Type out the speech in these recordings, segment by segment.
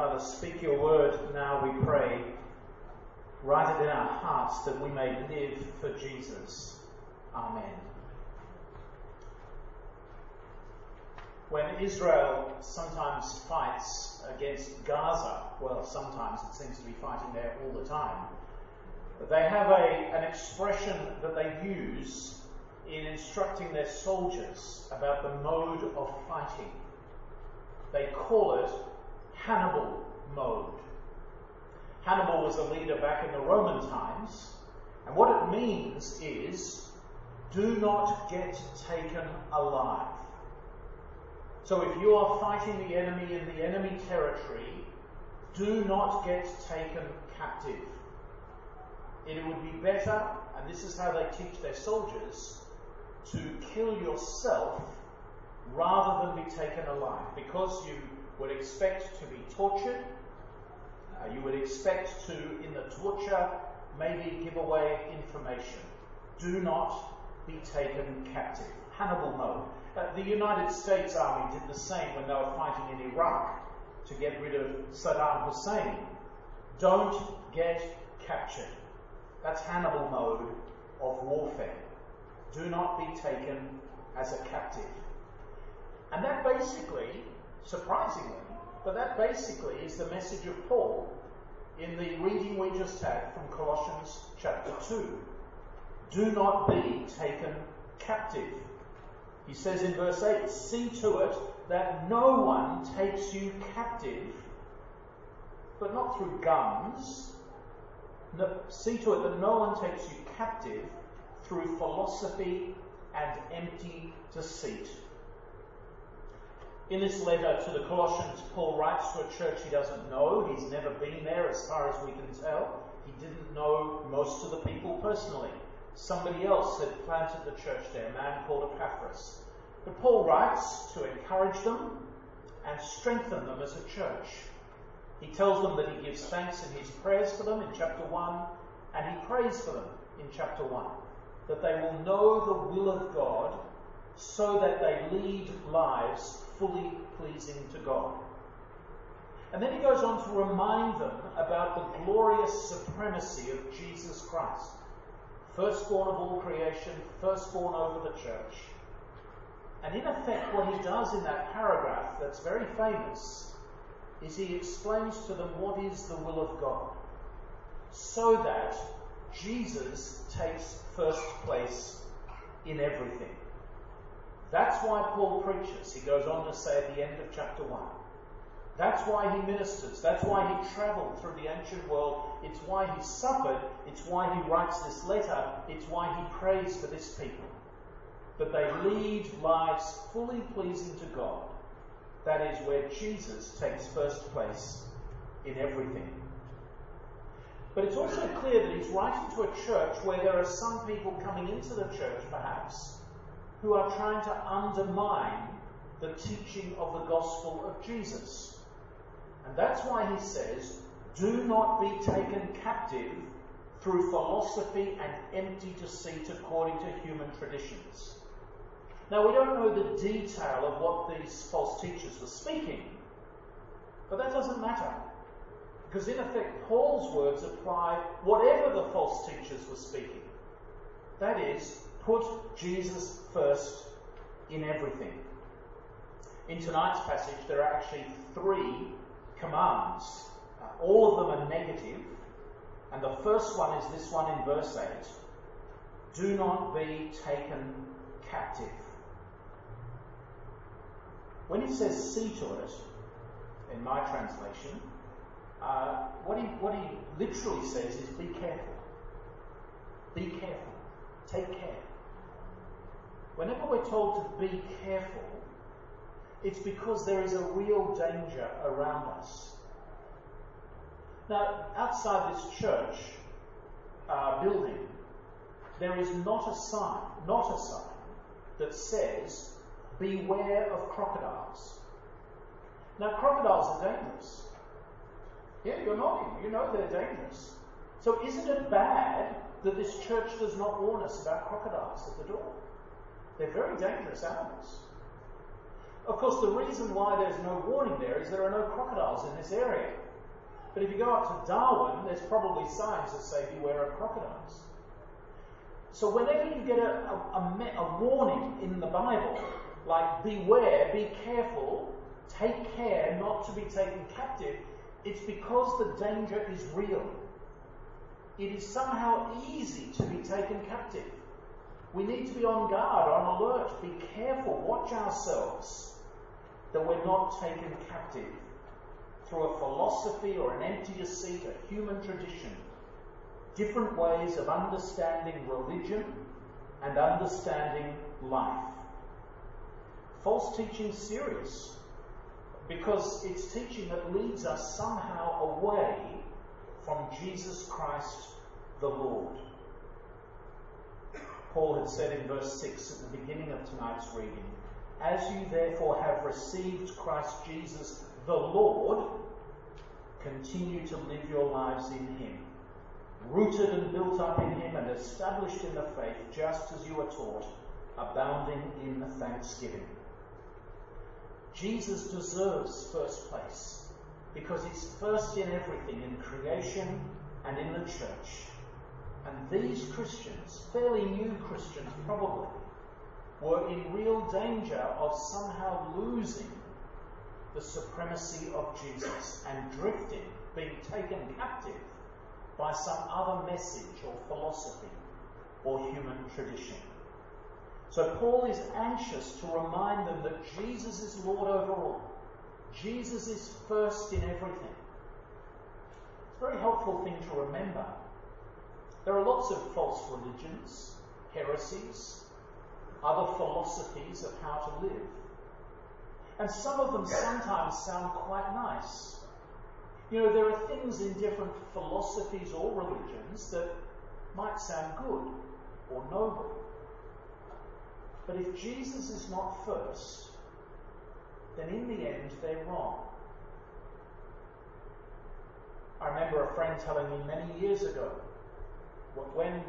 Father, speak your word now, we pray. Write it in our hearts that we may live for Jesus. Amen. When Israel sometimes fights against Gaza, well, sometimes it seems to be fighting there all the time, they have a, an expression that they use in instructing their soldiers about the mode of fighting. They call it Hannibal mode. Hannibal was a leader back in the Roman times, and what it means is do not get taken alive. So if you are fighting the enemy in the enemy territory, do not get taken captive. It would be better, and this is how they teach their soldiers, to kill yourself rather than be taken alive. Because you would expect to be tortured, uh, you would expect to, in the torture, maybe give away information. Do not be taken captive. Hannibal mode. Uh, the United States Army did the same when they were fighting in Iraq to get rid of Saddam Hussein. Don't get captured. That's Hannibal mode of warfare. Do not be taken as a captive. And that basically, surprisingly, but that basically is the message of Paul in the reading we just had from Colossians chapter 2. Do not be taken captive. He says in verse 8, See to it that no one takes you captive, but not through guns. No, see to it that no one takes you captive through philosophy and empty deceit. In this letter to the Colossians, Paul writes to a church he doesn't know. He's never been there as far as we can tell. He didn't know most of the people personally. Somebody else had planted the church there, a man called Epaphras. But Paul writes to encourage them and strengthen them as a church. He tells them that he gives thanks in his prayers for them in chapter 1, and he prays for them in chapter 1, that they will know the will of God so that they lead lives fully pleasing to God. And then he goes on to remind them about the glorious supremacy of Jesus Christ, firstborn of all creation, firstborn over the church. And in effect, what he does in that paragraph that's very famous is he explains to them what is the will of God, so that Jesus takes first place in everything. That's why Paul preaches. He goes on to say at the end of chapter 1. That's why he ministers. That's why he traveled through the ancient world. It's why he suffered. It's why he writes this letter. It's why he prays for this people. That they lead lives fully pleasing to God that is where Jesus takes first place in everything. But it's also clear that he's writing to a church where there are some people coming into the church, perhaps, who are trying to undermine the teaching of the gospel of Jesus. And that's why he says, do not be taken captive through philosophy and empty deceit according to human traditions. Now, we don't know the detail of what these false teachers were speaking, but that doesn't matter. Because, in effect, Paul's words apply whatever the false teachers were speaking. That is, put Jesus first in everything. In tonight's passage, there are actually three commands. Uh, all of them are negative, and the first one is this one in verse 8 Do not be taken captive. When it says see to it, in my translation, uh, what, he, what he literally says is be careful. Be careful. Take care. Whenever we're told to be careful, it's because there is a real danger around us. Now, outside this church uh, building, there is not a sign, not a sign, that says beware of crocodiles. Now, crocodiles are dangerous. Yeah, you're nodding. You know they're dangerous. So, isn't it bad that this church does not warn us about crocodiles at the door? They're very dangerous animals. Of course, the reason why there's no warning there is there are no crocodiles in this area. But if you go up to Darwin, there's probably signs that say beware of crocodiles. So whenever you get a, a, a, a warning in the Bible, like beware, be careful, take care not to be taken captive, it's because the danger is real. It is somehow easy to be taken captive. We need to be on guard, on alert, be careful, watch ourselves that we're not taken captive through a philosophy or an empty deceit, a human tradition, different ways of understanding religion and understanding life. False teaching serious because it's teaching that leads us somehow away from Jesus Christ the Lord. Paul had said in verse 6 at the beginning of tonight's reading, As you therefore have received Christ Jesus the Lord, continue to live your lives in him, rooted and built up in him and established in the faith, just as you are taught, abounding in thanksgiving. Jesus deserves first place because he's first in everything, in creation and in the church. And these Christians, fairly new Christians probably, were in real danger of somehow losing the supremacy of Jesus and drifting, being taken captive by some other message or philosophy or human tradition. So Paul is anxious to remind them that Jesus is Lord over all. Jesus is first in everything. It's a very helpful thing to remember. There are lots of false religions, heresies, other philosophies of how to live. And some of them sometimes sound quite nice. You know, there are things in different philosophies or religions that might sound good or noble. But if Jesus is not first, then in the end they're wrong. I remember a friend telling me many years ago when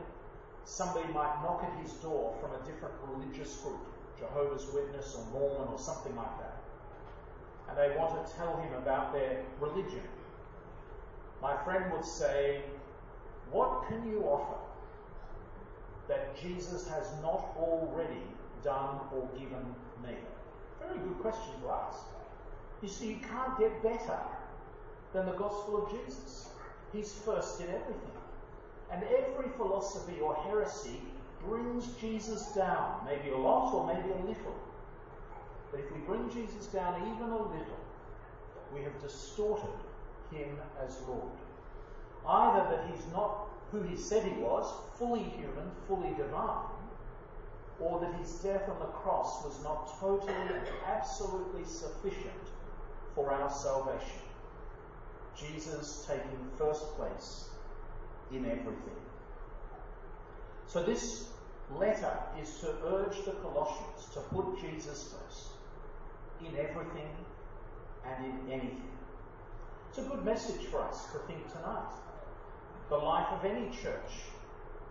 somebody might knock at his door from a different religious group, Jehovah's Witness or Mormon or something like that, and they want to tell him about their religion. My friend would say, What can you offer that Jesus has not already done or given me? Very good question to ask. You see, you can't get better than the gospel of Jesus. He's first in everything. And every philosophy or heresy brings Jesus down, maybe a lot or maybe a little. But if we bring Jesus down even a little, we have distorted him as Lord. Either that he's not who he said he was, fully human, fully divine, or that his death on the cross was not totally and absolutely sufficient for our salvation. Jesus taking first place in everything. So this letter is to urge the Colossians to put Jesus first in everything and in anything. It's a good message for us to think tonight. The life of any church.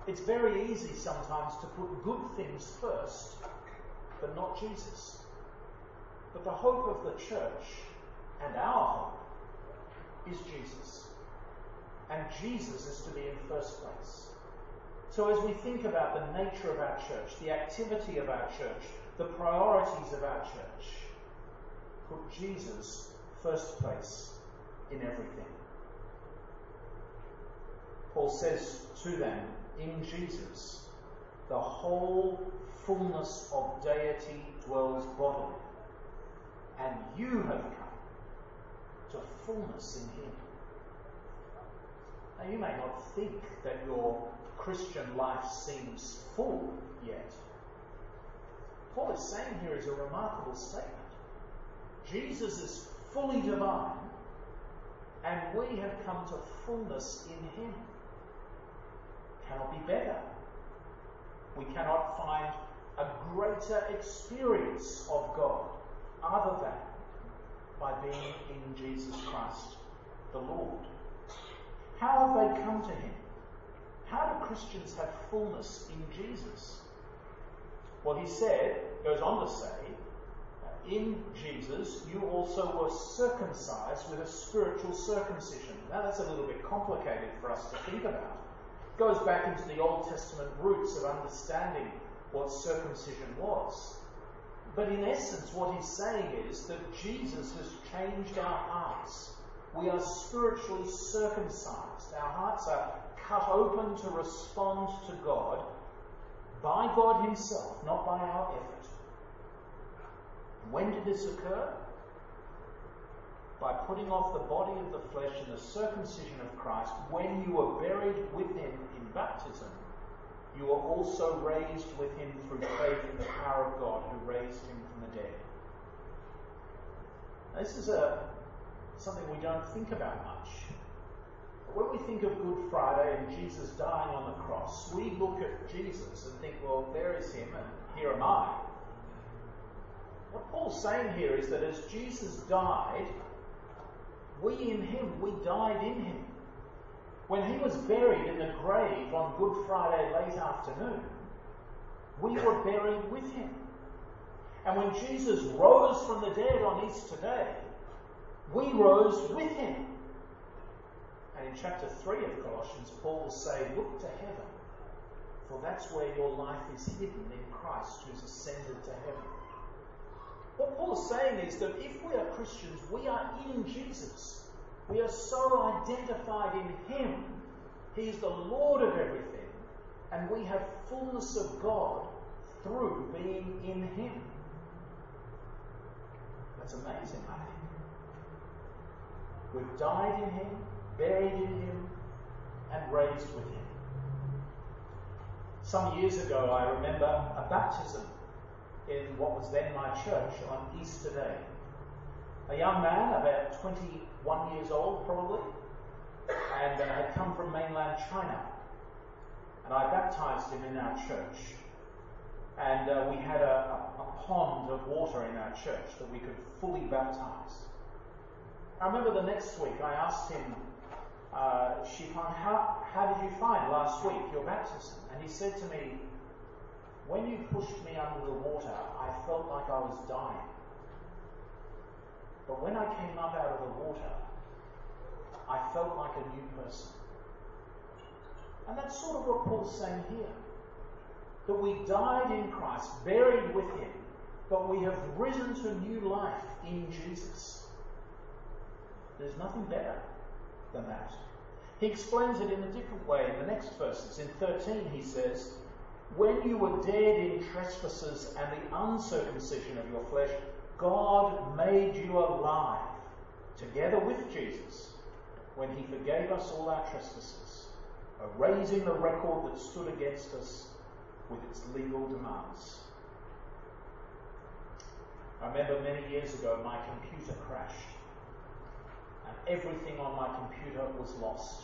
It's very easy sometimes to put good things first, but not Jesus. But the hope of the church and our hope is Jesus. And Jesus is to be in first place. So as we think about the nature of our church, the activity of our church, the priorities of our church, put Jesus first place in everything. Paul says to them, in Jesus, the whole fullness of deity dwells bodily, and you have come to fullness in him. Now, you may not think that your Christian life seems full yet. Paul is saying here is a remarkable statement. Jesus is fully divine, and we have come to fullness in him. Cannot be better. We cannot find a greater experience of God other than by being in Jesus Christ the Lord. How have they come to him? How do Christians have fullness in Jesus? Well, he said, goes on to say, in Jesus, you also were circumcised with a spiritual circumcision. Now, that's a little bit complicated for us to think about. It goes back into the Old Testament roots of understanding what circumcision was. But in essence, what he's saying is that Jesus has changed our hearts. We are spiritually circumcised. Our hearts are cut open to respond to God by God Himself, not by our effort. When did this occur? By putting off the body of the flesh and the circumcision of Christ, when you were buried with him in baptism, you were also raised with him through faith in the power of God who raised him from the dead. This is a, something we don't think about much. But when we think of Good Friday and Jesus dying on the cross, we look at Jesus and think, well, there is him and here am I. What Paul's saying here is that as Jesus died, we in him, we died in him. When he was buried in the grave on Good Friday late afternoon, we were buried with him. And when Jesus rose from the dead on Easter Day, we rose with him. And in chapter 3 of Colossians, Paul will say, Look to heaven, for that's where your life is hidden in Christ who's ascended to heaven. What Paul is saying is that if we are Christians, we are in Jesus. We are so identified in Him. He is the Lord of everything, and we have fullness of God through being in Him. That's amazing, I think. We've died in Him, buried in Him, and raised with Him. Some years ago, I remember a baptism in what was then my church on Easter Day. A young man, about 21 years old probably, and uh, had come from mainland China. And I baptized him in our church. And uh, we had a, a, a pond of water in our church that we could fully baptize. I remember the next week I asked him, uh, Shifan, how, how did you find last week your baptism? And he said to me, when you pushed me under the water, I felt like I was dying. But when I came up out of the water, I felt like a new person. And that's sort of what Paul's saying here. That we died in Christ, buried with him, but we have risen to new life in Jesus. There's nothing better than that. He explains it in a different way in the next verses. In 13, he says, when you were dead in trespasses and the uncircumcision of your flesh, God made you alive together with Jesus when he forgave us all our trespasses, erasing the record that stood against us with its legal demands. I remember many years ago my computer crashed everything on my computer was lost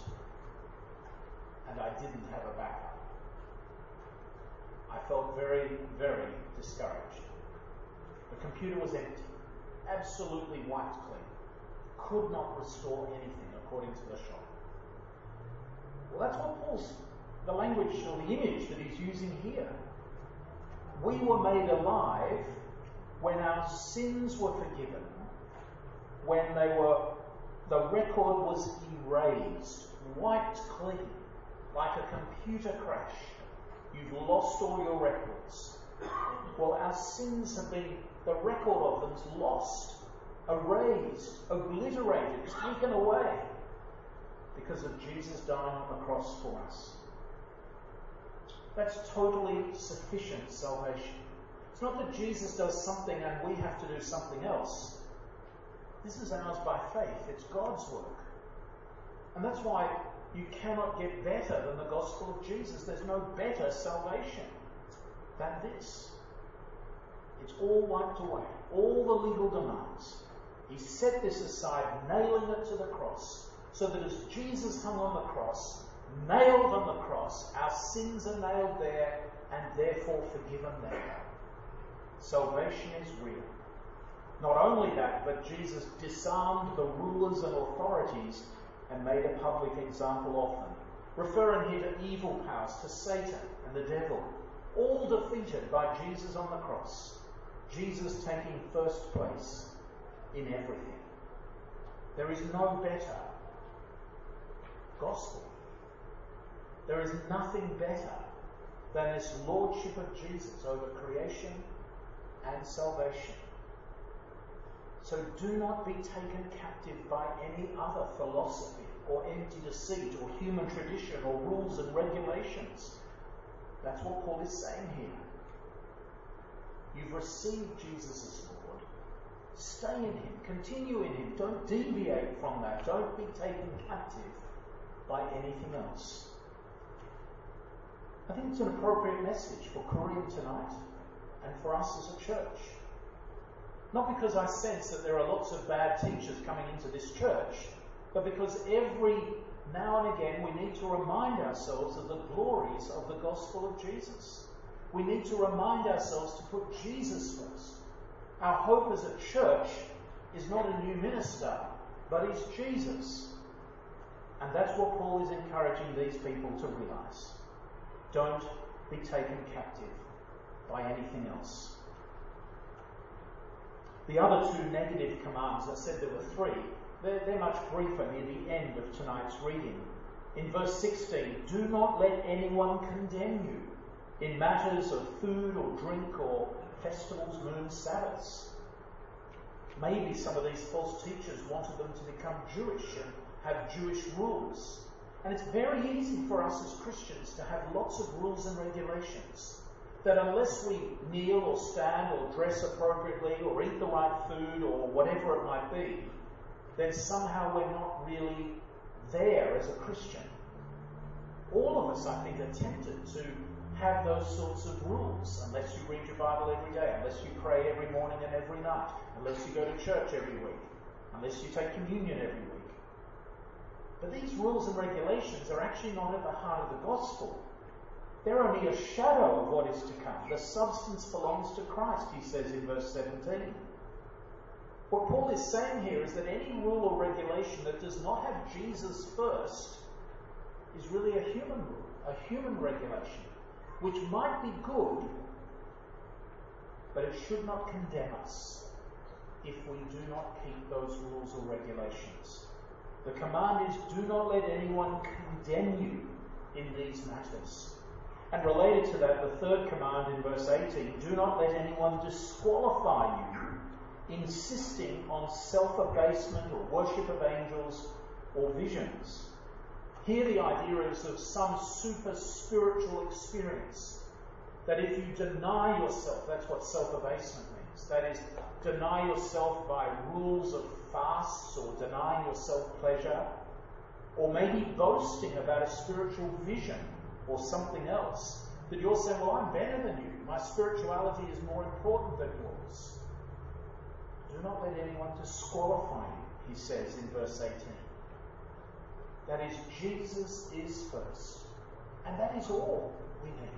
and I didn't have a backup. I felt very, very discouraged. The computer was empty, absolutely wiped clean, could not restore anything according to the shop. Well, that's what Paul's, the language or the image that he's using here. We were made alive when our sins were forgiven, when they were, the record was erased, wiped clean, like a computer crash You've lost all your records. Well, our sins have been, the record of them's lost, erased, obliterated, taken away because of Jesus dying on the cross for us. That's totally sufficient salvation. It's not that Jesus does something and we have to do something else. This is ours by faith. It's God's work. And that's why you cannot get better than the gospel of Jesus. There's no better salvation than this. It's all wiped away, all the legal demands. He set this aside, nailing it to the cross, so that as Jesus hung on the cross, nailed on the cross, our sins are nailed there and therefore forgiven there. Salvation is real. Not only that, but Jesus disarmed the rulers and authorities and made a public example of them, referring here to evil powers, to Satan and the devil, all defeated by Jesus on the cross. Jesus taking first place in everything. There is no better gospel. There is nothing better than this lordship of Jesus over creation and salvation. So do not be taken captive by any other philosophy or empty deceit or human tradition or rules and regulations. That's what Paul is saying here. You've received Jesus as Lord. Stay in Him, continue in Him. Don't deviate from that. Don't be taken captive by anything else. I think it's an appropriate message for Korean tonight and for us as a church. Not because I sense that there are lots of bad teachers coming into this church, but because every now and again we need to remind ourselves of the glories of the gospel of Jesus. We need to remind ourselves to put Jesus first. Our hope as a church is not a new minister, but is Jesus. And that's what Paul is encouraging these people to realize. Don't be taken captive by anything else. The other two negative commands, I said there were three, they're, they're much briefer near the end of tonight's reading. In verse 16, do not let anyone condemn you in matters of food or drink or festivals, moons, Sabbaths. Maybe some of these false teachers wanted them to become Jewish and have Jewish rules. And it's very easy for us as Christians to have lots of rules and regulations that unless we kneel or stand or dress appropriately or eat the right food or whatever it might be, then somehow we're not really there as a Christian. All of us, I think, are tempted to have those sorts of rules unless you read your Bible every day, unless you pray every morning and every night, unless you go to church every week, unless you take communion every week. But these rules and regulations are actually not at the heart of the gospel. They're only a shadow of what is to come. The substance belongs to Christ, he says in verse 17. What Paul is saying here is that any rule or regulation that does not have Jesus first is really a human rule, a human regulation, which might be good, but it should not condemn us if we do not keep those rules or regulations. The command is do not let anyone condemn you in these matters. And related to that, the third command in verse 18 do not let anyone disqualify you, insisting on self abasement or worship of angels or visions. Here, the idea is of some super spiritual experience. That if you deny yourself, that's what self abasement means. That is, deny yourself by rules of fasts or denying yourself pleasure, or maybe boasting about a spiritual vision or something else, that you're saying, Well, I'm better than you. My spirituality is more important than yours. Do not let anyone disqualify you, he says in verse 18. That is, Jesus is first. And that is all we need.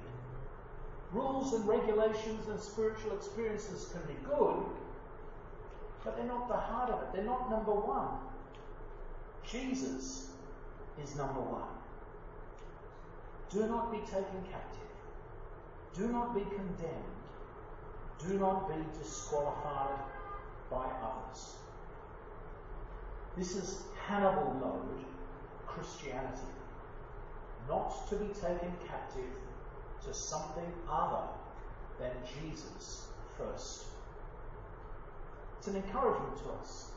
Rules and regulations and spiritual experiences can be good, but they're not the heart of it. They're not number one. Jesus is number one. Do not be taken captive. Do not be condemned. Do not be disqualified by others. This is Hannibal mode Christianity. Not to be taken captive to something other than Jesus first. It's an encouragement to us.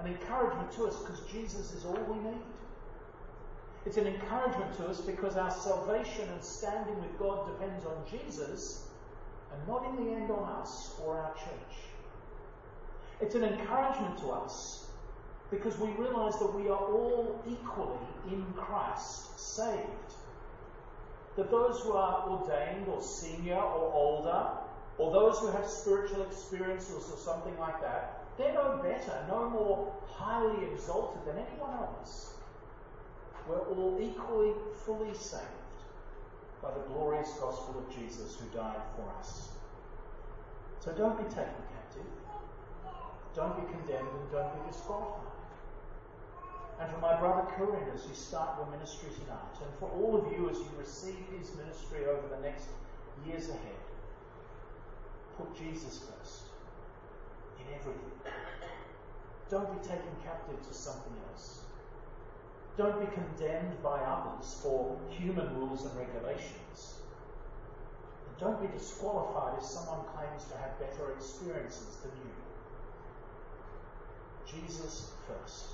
An encouragement to us because Jesus is all we need. It's an encouragement to us because our salvation and standing with God depends on Jesus and not in the end on us or our church. It's an encouragement to us because we realize that we are all equally in Christ saved. That those who are ordained or senior or older, or those who have spiritual experiences or something like that, they're no better, no more highly exalted than anyone else we're all equally, fully saved by the glorious gospel of Jesus who died for us. So don't be taken captive, don't be condemned, and don't be disqualified. And for my brother Corinne as you start your ministry tonight, and for all of you as you receive his ministry over the next years ahead, put put Jesus first in everything. Don't be taken captive to something else. Don't be condemned by others for human rules and regulations. And don't be disqualified if someone claims to have better experiences than you. Jesus first.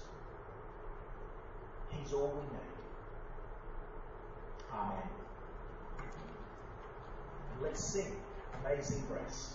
He's all we need. Amen. And let's sing Amazing Grace.